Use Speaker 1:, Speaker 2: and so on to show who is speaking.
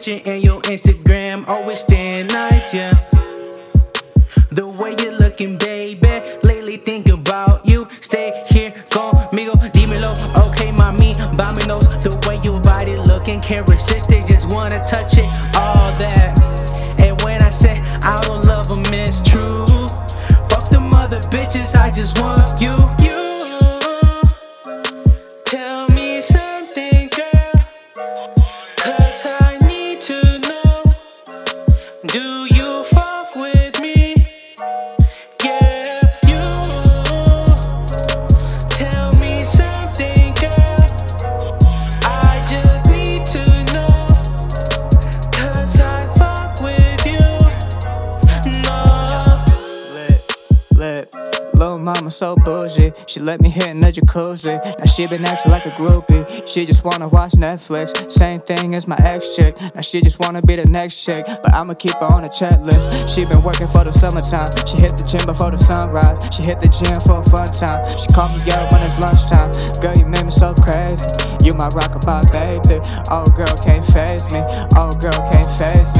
Speaker 1: picture in your Instagram always staying nice, yeah. The way you're looking, baby. Lately, think about you. Stay here, go, conmigo, dímelo. Okay, mommy, vámonos. The way your body looking, can't resist. They just wanna touch it, all that. And when I say I don't love them, it's true. Fuck them other bitches, I just want you. No.
Speaker 2: lit, lit. Little mama so bougie. She let me hit in the jacuzzi. Now she been acting like a groupie. She just wanna watch Netflix. Same thing as my ex chick. Now she just wanna be the next chick. But I'ma keep her on the checklist. She been working for the summertime. She hit the gym before the sunrise. She hit the gym for a fun time. She call me up when it's lunchtime. Girl, you made me so crazy. You my rock rockabye baby. Oh girl can't faze me. Oh girl can't faze me.